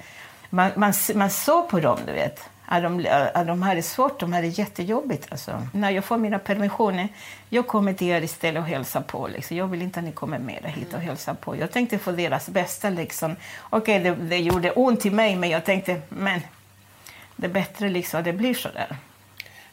man, man, man såg på dem, du vet. Att de, att de hade svårt, de hade jättejobbigt. Alltså. När jag får mina permissioner, jag kommer till er istället och hälsar på. Liksom. Jag vill inte att ni kommer med hit och hälsar på. Jag tänkte få deras bästa. Liksom. Okej, okay, det, det gjorde ont i mig, men jag tänkte, men det är bättre liksom, det blir så där.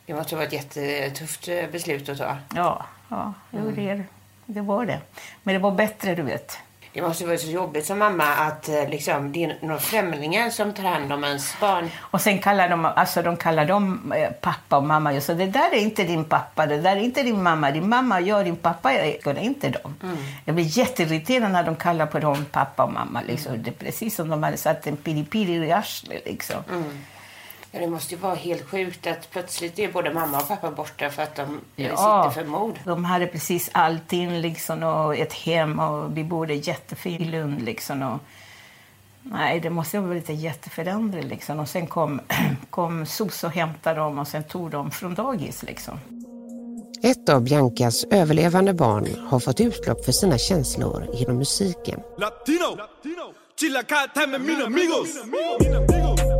Det måste vara ett jättetufft eh, beslut att ta. Ja, ja mm. det, det var det. Men det var bättre, du vet. Det måste vara så jobbigt som mamma att eh, liksom, det är några främlingar som tar hand om ens barn. Och sen kallar de, alltså, de kallar dem eh, pappa och mamma. Jag sa, det där är inte din pappa, det där är inte din mamma. Din mamma och jag, din pappa, är inte dem. Mm. Jag blir jätteirriterad när de kallar på dem pappa och mamma. Liksom. Det är precis som de hade satt en piripiri i arslet. Liksom. Mm. Ja, det måste ju vara helt sjukt att plötsligt är både mamma och pappa borta för att de ja, sitter för mord. De hade precis allting liksom och ett hem och vi bodde jättefint i Lund liksom. Och, nej, det måste vara lite jätteförändring liksom. Och sen kom, [CLEARS THROAT] kom SOS och hämtade dem och sen tog dem från dagis liksom. Ett av Biancas överlevande barn har fått utlopp för sina känslor genom musiken. Latino! Chila med mina amigos!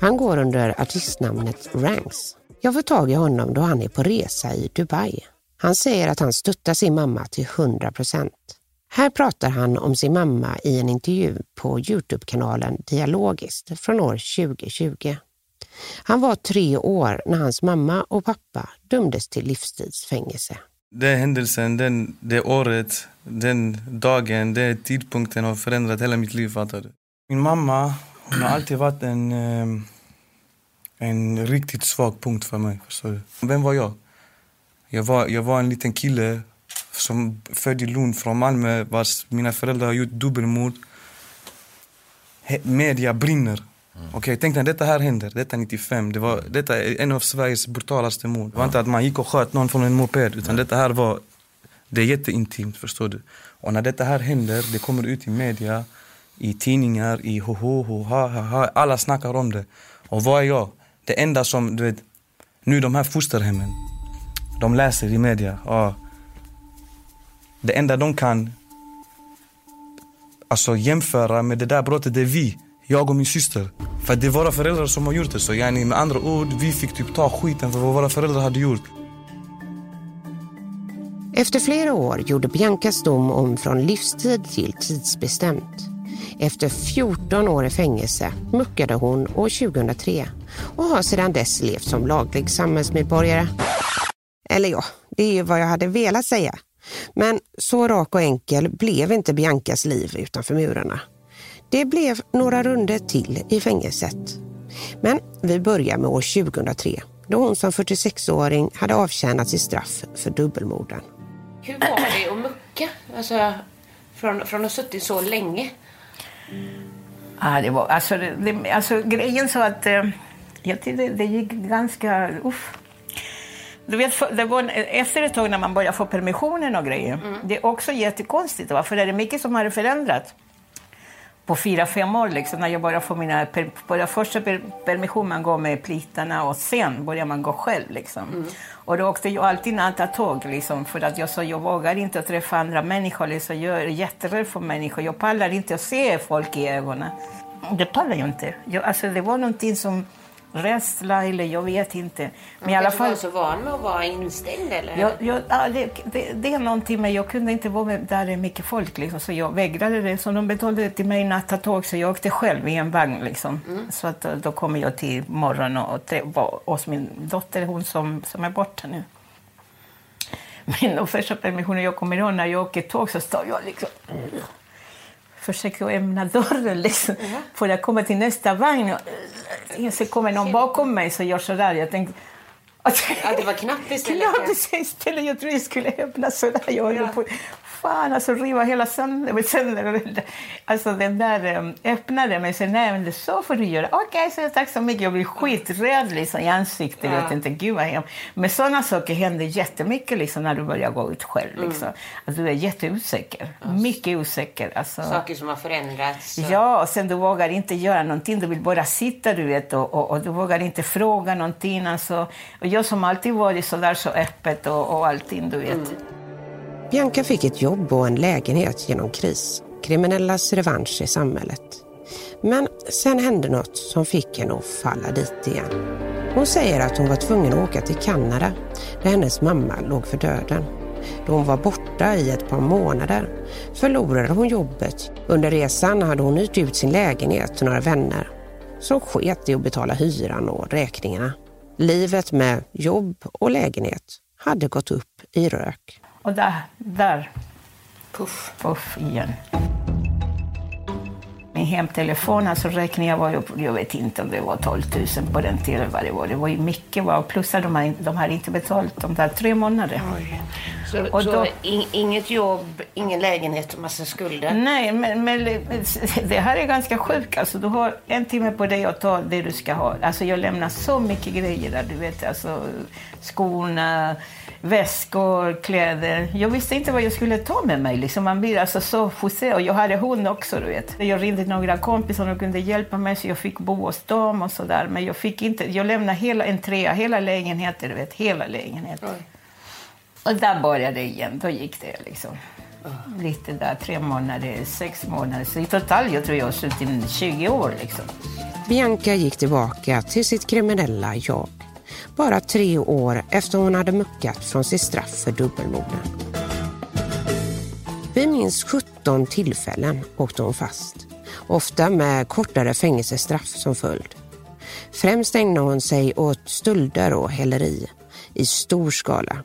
Han går under artistnamnet Ranks. Jag får tag i honom då han är på resa i Dubai. Han säger att han stöttar sin mamma till 100 procent. Här pratar han om sin mamma i en intervju på Youtube-kanalen Dialogiskt från år 2020. Han var tre år när hans mamma och pappa dömdes till livstidsfängelse. Den händelsen, den, det året, den dagen, den tidpunkten har förändrat hela mitt liv. Fattar du? Min mamma hon har alltid varit en, eh, en riktigt svag punkt för mig. Förstår du? Vem var jag? Jag var, jag var en liten kille som född i Lund från Malmö vars mina föräldrar har gjort dubbelmord. Media brinner. Mm. Okej, okay, tänk när detta här händer, detta 95. Det var, detta är en av Sveriges brutalaste mord. Det var inte att man gick och sköt någon från en moped, utan detta här var, det är jätteintimt, förstår du. Och när detta här händer, det kommer ut i media, i tidningar, i ho ho ho ha ha ha. Alla snackar om det. Och vad är jag? Det enda som, du vet, nu de här fosterhemmen, de läser i media, ja, det enda de kan alltså, jämföra med det där brottet, det är vi. Jag och min syster. För det är våra föräldrar som har gjort det. Så yani, med andra ord, vi fick typ ta skiten för vad våra föräldrar hade gjort. Efter flera år gjorde Biancas dom om från livstid till tidsbestämt. Efter 14 år i fängelse muckade hon år 2003 och har sedan dess levt som laglig samhällsmedborgare. Eller ja, det är ju vad jag hade velat säga. Men så rak och enkel blev inte Biancas liv utanför murarna. Det blev några runder till i fängelset. Men vi börjar med år 2003 då hon som 46-åring hade avtjänat sitt straff för dubbelmorden. Hur var det att mucka? Alltså, från, från att ha suttit så länge? Ja, det var, alltså, det, alltså grejen så att eh, jag det, det gick ganska... Uff. Du vet, det var, efter ett tag när man började få permissionen och grejer, mm. det är också jättekonstigt, va? för det är mycket som har förändrats på fyra, fem år, liksom, när jag började få mina... På första per, permission man går med plitarna och sen börjar man gå själv. Liksom. Mm. Och då åkte jag alltid nattåg, liksom, för att jag sa jag vågar inte träffa andra människor. Liksom. Jag är jätterädd för människor. Jag pallar inte att se folk i ögonen. Det pallar jag inte. Jag, alltså, det var någonting som rädsla eller jag vet inte. Men i alla fall... var så van med att vara instängd eller? Jag, jag, ja, det, det, det, är någonting, men jag kunde inte vara där det är mycket folk liksom, så jag vägrade det. Så de betalade till mig nattåg så jag åkte själv i en vagn liksom. Mm. Så att, då kommer jag till morgon och, var hos min dotter, hon som, som är borta nu. Men de första permissionen jag kommer ihåg när jag åker tåg så står jag liksom försöker öppna dörren liksom, mm. för att komma till nästa vagn. Och, så kommer någon bakom mig så gör så där. Jag tänkte, att, ja, det var knappt istället. [LAUGHS] Knappt istället. Jag tror jag skulle öppna så där. Jag ja. på, fan alltså riva hela sönder. [LAUGHS] sönder. Alltså den där um, öppnade men sen nej men så får du göra. Okej, okay, så tack så mycket. Jag blir skiträdd liksom, i ansiktet. Ja. Jag tänkte gud vad hemskt. Men sådana saker händer jättemycket liksom, när du börjar gå ut själv. Mm. Liksom. Mm. Alltså, du är jätteosäker. Alltså. Mycket osäker. Alltså. Saker som har förändrats. Och... Ja, och sen du vågar inte göra någonting. Du vill bara sitta du vet och, och, och du vågar inte fråga någonting. Alltså. Och jag som alltid varit så där så öppet och, och allting du vet. Mm. Bianca fick ett jobb och en lägenhet genom kris. Kriminellas revansch i samhället. Men sen hände något som fick henne att falla dit igen. Hon säger att hon var tvungen att åka till Kanada där hennes mamma låg för döden. Då hon var borta i ett par månader förlorade hon jobbet. Under resan hade hon hyrt ut sin lägenhet till några vänner som sket i att betala hyran och räkningarna. Livet med jobb och lägenhet hade gått upp i rök. Och där, där puff, puff igen. Min hemtelefon, alltså räkningen var ju, jag vet inte om det var 12 000 på den tiden vad det var. Det var ju mycket, va? plus att de, har, de hade inte betalt de där tre månaderna. Så, och så in, inget jobb, ingen lägenhet och massa skulder? Nej, men, men det här är ganska sjukt. Alltså, du har en timme på dig att ta det du ska ha. Alltså, jag lämnar så mycket grejer där, du vet, alltså skorna, väskor, kläder. Jag visste inte vad jag skulle ta med mig. Liksom. Man blir alltså så frustrerad. Och jag hade hund också, du vet. Jag ringde några kompisar som kunde hjälpa mig, så jag fick bo hos dem och sådär. Men jag fick inte, jag lämnade hela en trea, hela lägenheten, du vet. Hela lägenheten. Oj. Och där började det igen. Då gick det liksom. Lite där, tre månader, sex månader. Så i total jag tror jag har suttit 20 år liksom. Bianca gick tillbaka till sitt kriminella jag bara tre år efter hon hade muckat från sitt straff för dubbelmorden. Vid minst 17 tillfällen åkte hon fast, ofta med kortare fängelsestraff som följd. Främst ägnade hon sig åt stölder och häleri i stor skala.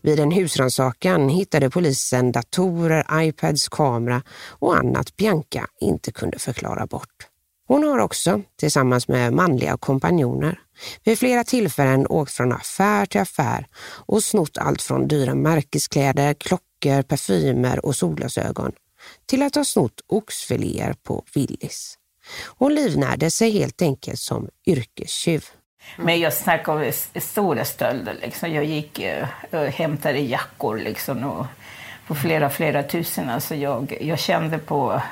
Vid en husrannsakan hittade polisen datorer, iPads, kamera och annat Bianca inte kunde förklara bort. Hon har också, tillsammans med manliga kompanjoner, vid flera tillfällen åkt från affär till affär och snott allt från dyra märkeskläder, klockor, parfymer och solglasögon till att ha snott oxfiléer på Willys. Hon livnärde sig helt enkelt som yrkestjuv. Men jag snackar om stora stölder. Liksom. Jag gick eh, och hämtade jackor liksom, och på flera, flera tusen. Alltså jag, jag kände på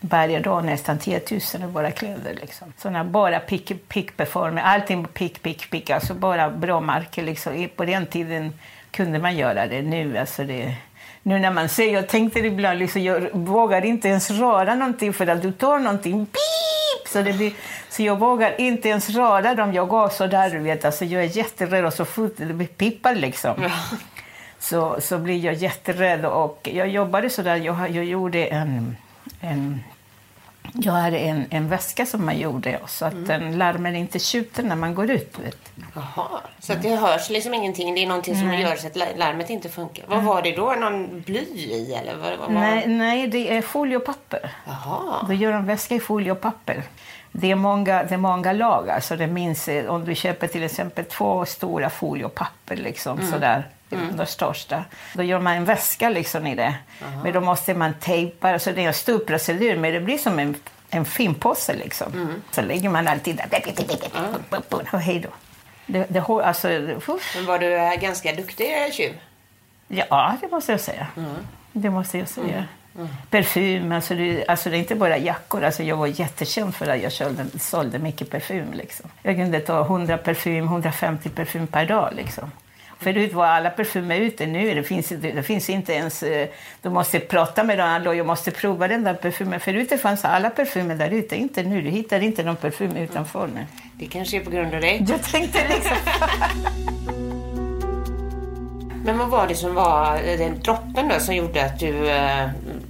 varje dag nästan 10 000 i våra kläder. Liksom. Såna bara pick, pick performer, allting pick, pick, pick. Alltså bara bra marker. Liksom. På den tiden kunde man göra det. Nu, alltså det, nu när man ser, jag tänkte ibland, liksom, jag vågar inte ens röra någonting för att du tar någonting, beep! Så, det blir, så jag vågar inte ens röra dem. Jag går så där, du vet. Alltså, jag är jätterädd och så fort det blir pippar liksom. Ja. Så, så blir jag jätterädd och jag jobbade så där, jag, jag gjorde en en jag hade en, en väska som man gjorde så att mm. den larmen inte tjuter när man går ut. Jaha, så att det hörs liksom ingenting. Det är någonting som nej. gör så att larmet inte funkar. Vad var det då? Någon bly i eller? Vad, vad, nej, nej, det är foliopapper. Jaha. Då gör en väska i foliopapper. Det är många, det är många lager. Så det minns, om du köper till exempel två stora foliopapper liksom, mm. sådär Mm. Det största. Då gör man en väska liksom i det. Aha. Men då måste man tejpa. Alltså det är en stor procedur, men det blir som en, en filmpåse liksom. Mm. Så lägger man alltid där. Mm. Och hej då. Det, det, alltså, men var du ganska duktig tjuv? Ja, det måste jag säga. Mm. Det måste jag säga. Mm. Mm. Parfym, alltså det, alltså det är inte bara jackor. Alltså jag var jättekänd för att jag sålde, sålde mycket parfym. Liksom. Jag kunde ta 100 parfym, 150 parfym per dag. Liksom. Förut var alla parfymer ute. Nu det finns, det finns inte ens... Eh, du måste prata med någon och jag måste prova den där parfymen. Förut det fanns alla parfymer där ute. Inte nu. Du hittar inte någon parfym utanför nu. Det kanske är på grund av dig. Jag tänkte liksom... [LAUGHS] Men vad var det som var eh, den droppen då som gjorde att du eh,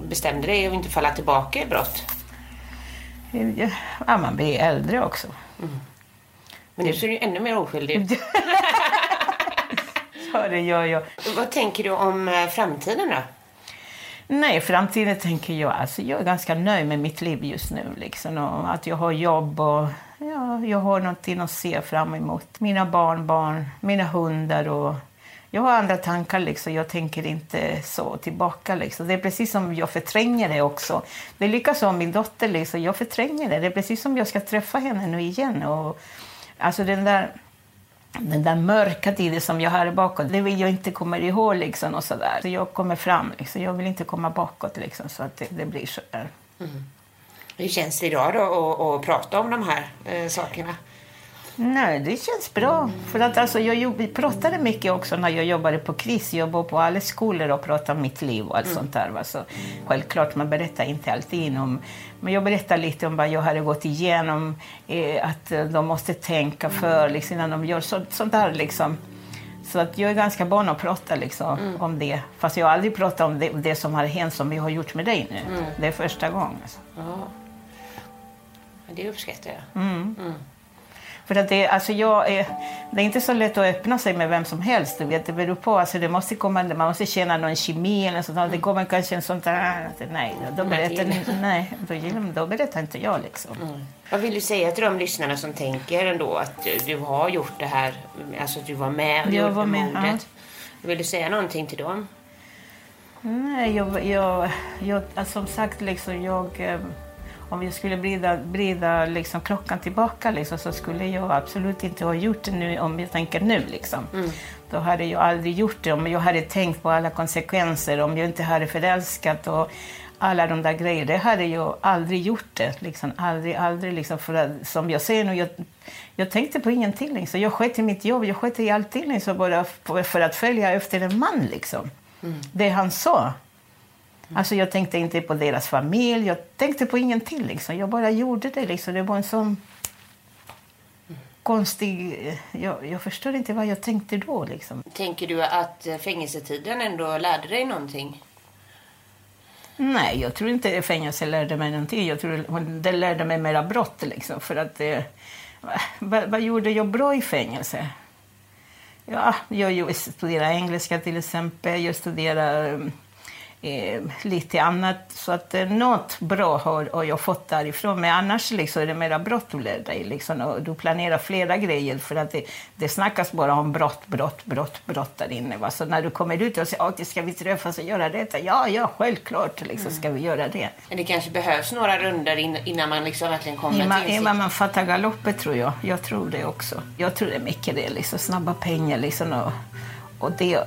bestämde dig att inte falla tillbaka i brott? Ja, man blir äldre också. Mm. Men nu ser du ännu mer oskyldig ut. [LAUGHS] [LAUGHS] Ja, det gör jag. Vad tänker du om eh, framtiden då? Nej, framtiden tänker jag. Alltså, jag är ganska nöjd med mitt liv just nu. Liksom, och att jag har jobb och ja, jag har någonting att se fram emot. Mina barnbarn, mina hundar och jag har andra tankar. Liksom. Jag tänker inte så tillbaka. Liksom. Det är precis som jag förtränger det också. Det är lika som min dotter. Liksom. Jag förtränger det. Det är precis som jag ska träffa henne nu igen. Och, alltså den där den där mörka tiden som jag har bakåt, det vill jag inte komma ihåg. Liksom, och så där. Så jag kommer fram, liksom. jag vill inte komma bakåt liksom, så att det, det blir så där. Mm. Hur känns det idag då att, prata om de här eh, sakerna? Nej, det känns bra. Mm. För att alltså, jag pratade mycket också när jag jobbade på KRIS. Jag var på alla skolor och pratade om mitt liv och allt mm. sånt där. Va? Så, självklart, man berättar inte alltid om... Men jag berättade lite om vad jag hade gått igenom. Eh, att eh, de måste tänka för liksom, innan de gör så, sånt där. Liksom. Så att jag är ganska van att prata liksom, mm. om det. Fast jag har aldrig pratat om det, det, som har hänt som vi har gjort med dig nu. Mm. Det är första gången. Alltså. Ja. Det uppskattar jag. För att det, alltså jag är, det är inte så lätt att öppna sig med vem som helst. Du vet, det beror på. Alltså det måste komma, man måste känna någon kemi eller sånt. Det kommer kanske en sån där... Nej, då berättar, nej, då, då berättar inte jag. Liksom. Mm. Vad vill du säga till de lyssnarna som tänker ändå att du har gjort det här, alltså att du var med och jag gjorde var med, mordet? Ja. Vill du säga någonting till dem? Nej, jag, jag, jag alltså, som sagt, liksom, jag eh, om jag skulle vrida, vrida liksom klockan tillbaka liksom, så skulle jag absolut inte ha gjort det nu om jag tänker nu. Liksom. Mm. Då hade jag aldrig gjort det om jag hade tänkt på alla konsekvenser, om jag inte hade förälskat och alla de där grejerna. Det hade jag aldrig gjort det. Liksom. Aldrig, aldrig. Liksom, för att, som jag säger nu, jag, jag tänkte på ingenting. Liksom. Jag sket i mitt jobb, jag sket i allting liksom, bara för att följa efter en man. Liksom. Mm. Det han sa. Alltså jag tänkte inte på deras familj, jag tänkte på ingenting. Liksom. Jag bara gjorde det. Liksom. Det var en sån konstig... Jag, jag förstår inte vad jag tänkte då. Liksom. Tänker du att fängelsetiden ändå lärde dig någonting? Nej, jag tror inte fängelse lärde mig någonting. Jag tror det lärde mig mera brott. Liksom, för att, eh, vad, vad gjorde jag bra i fängelse? Ja, jag studerar engelska till exempel. Jag studerar eh, lite annat. Så att eh, något bra har, har jag fått därifrån. Men annars liksom, är det mera brott du lär dig. Liksom, och du planerar flera grejer för att det, det snackas bara om brott, brott, brott, brott där inne. Va? Så när du kommer ut och säger att ska vi träffas och göra detta? Ja, ja, självklart liksom, ska vi göra det. Men det kanske behövs några runder innan man liksom verkligen kommer innan, till Innan man fattar galoppet tror jag. Jag tror det också. Jag tror det är mycket det, liksom, snabba pengar liksom, och och det,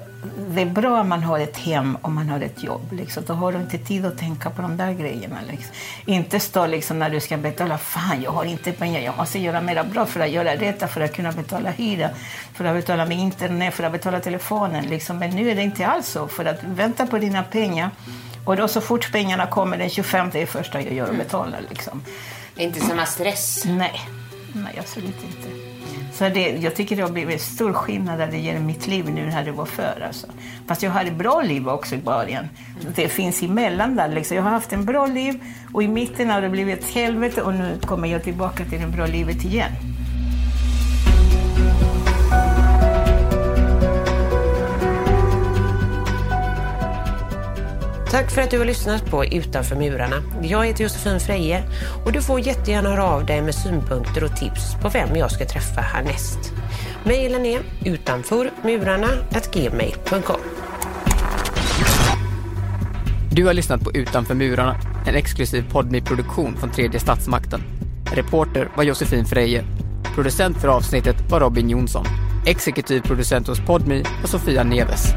det är bra om man har ett hem och man har ett jobb. Liksom. Då har du inte tid att tänka på de där grejerna. Liksom. Inte stå liksom, när du ska betala. Fan, jag har inte pengar. Jag måste göra mera bra för att göra detta, för att kunna betala hyra, för att betala med internet, för att betala telefonen. Liksom. Men nu är det inte alls så. För att vänta på dina pengar. Och då så fort pengarna kommer den 25 det är första jag gör och betalar. Liksom. Det är inte samma stress? Nej, Nej absolut inte. Så det, jag tycker det har blivit stor skillnad när det gäller mitt liv nu när det var förr. Alltså. Fast jag hade ett bra liv också i början. Det finns emellan där. Liksom. Jag har haft en bra liv och i mitten har det blivit ett helvete och nu kommer jag tillbaka till det bra livet igen. Tack för att du har lyssnat på Utanför murarna. Jag heter Josefin Freje och du får jättegärna höra av dig med synpunkter och tips på vem jag ska träffa härnäst. Mailen är utanförmurarna.gmail.com Du har lyssnat på Utanför murarna, en exklusiv poddmi-produktion från tredje statsmakten. Reporter var Josefin Freje. Producent för avsnittet var Robin Jonsson. Exekutiv producent hos Podmi var Sofia Neves.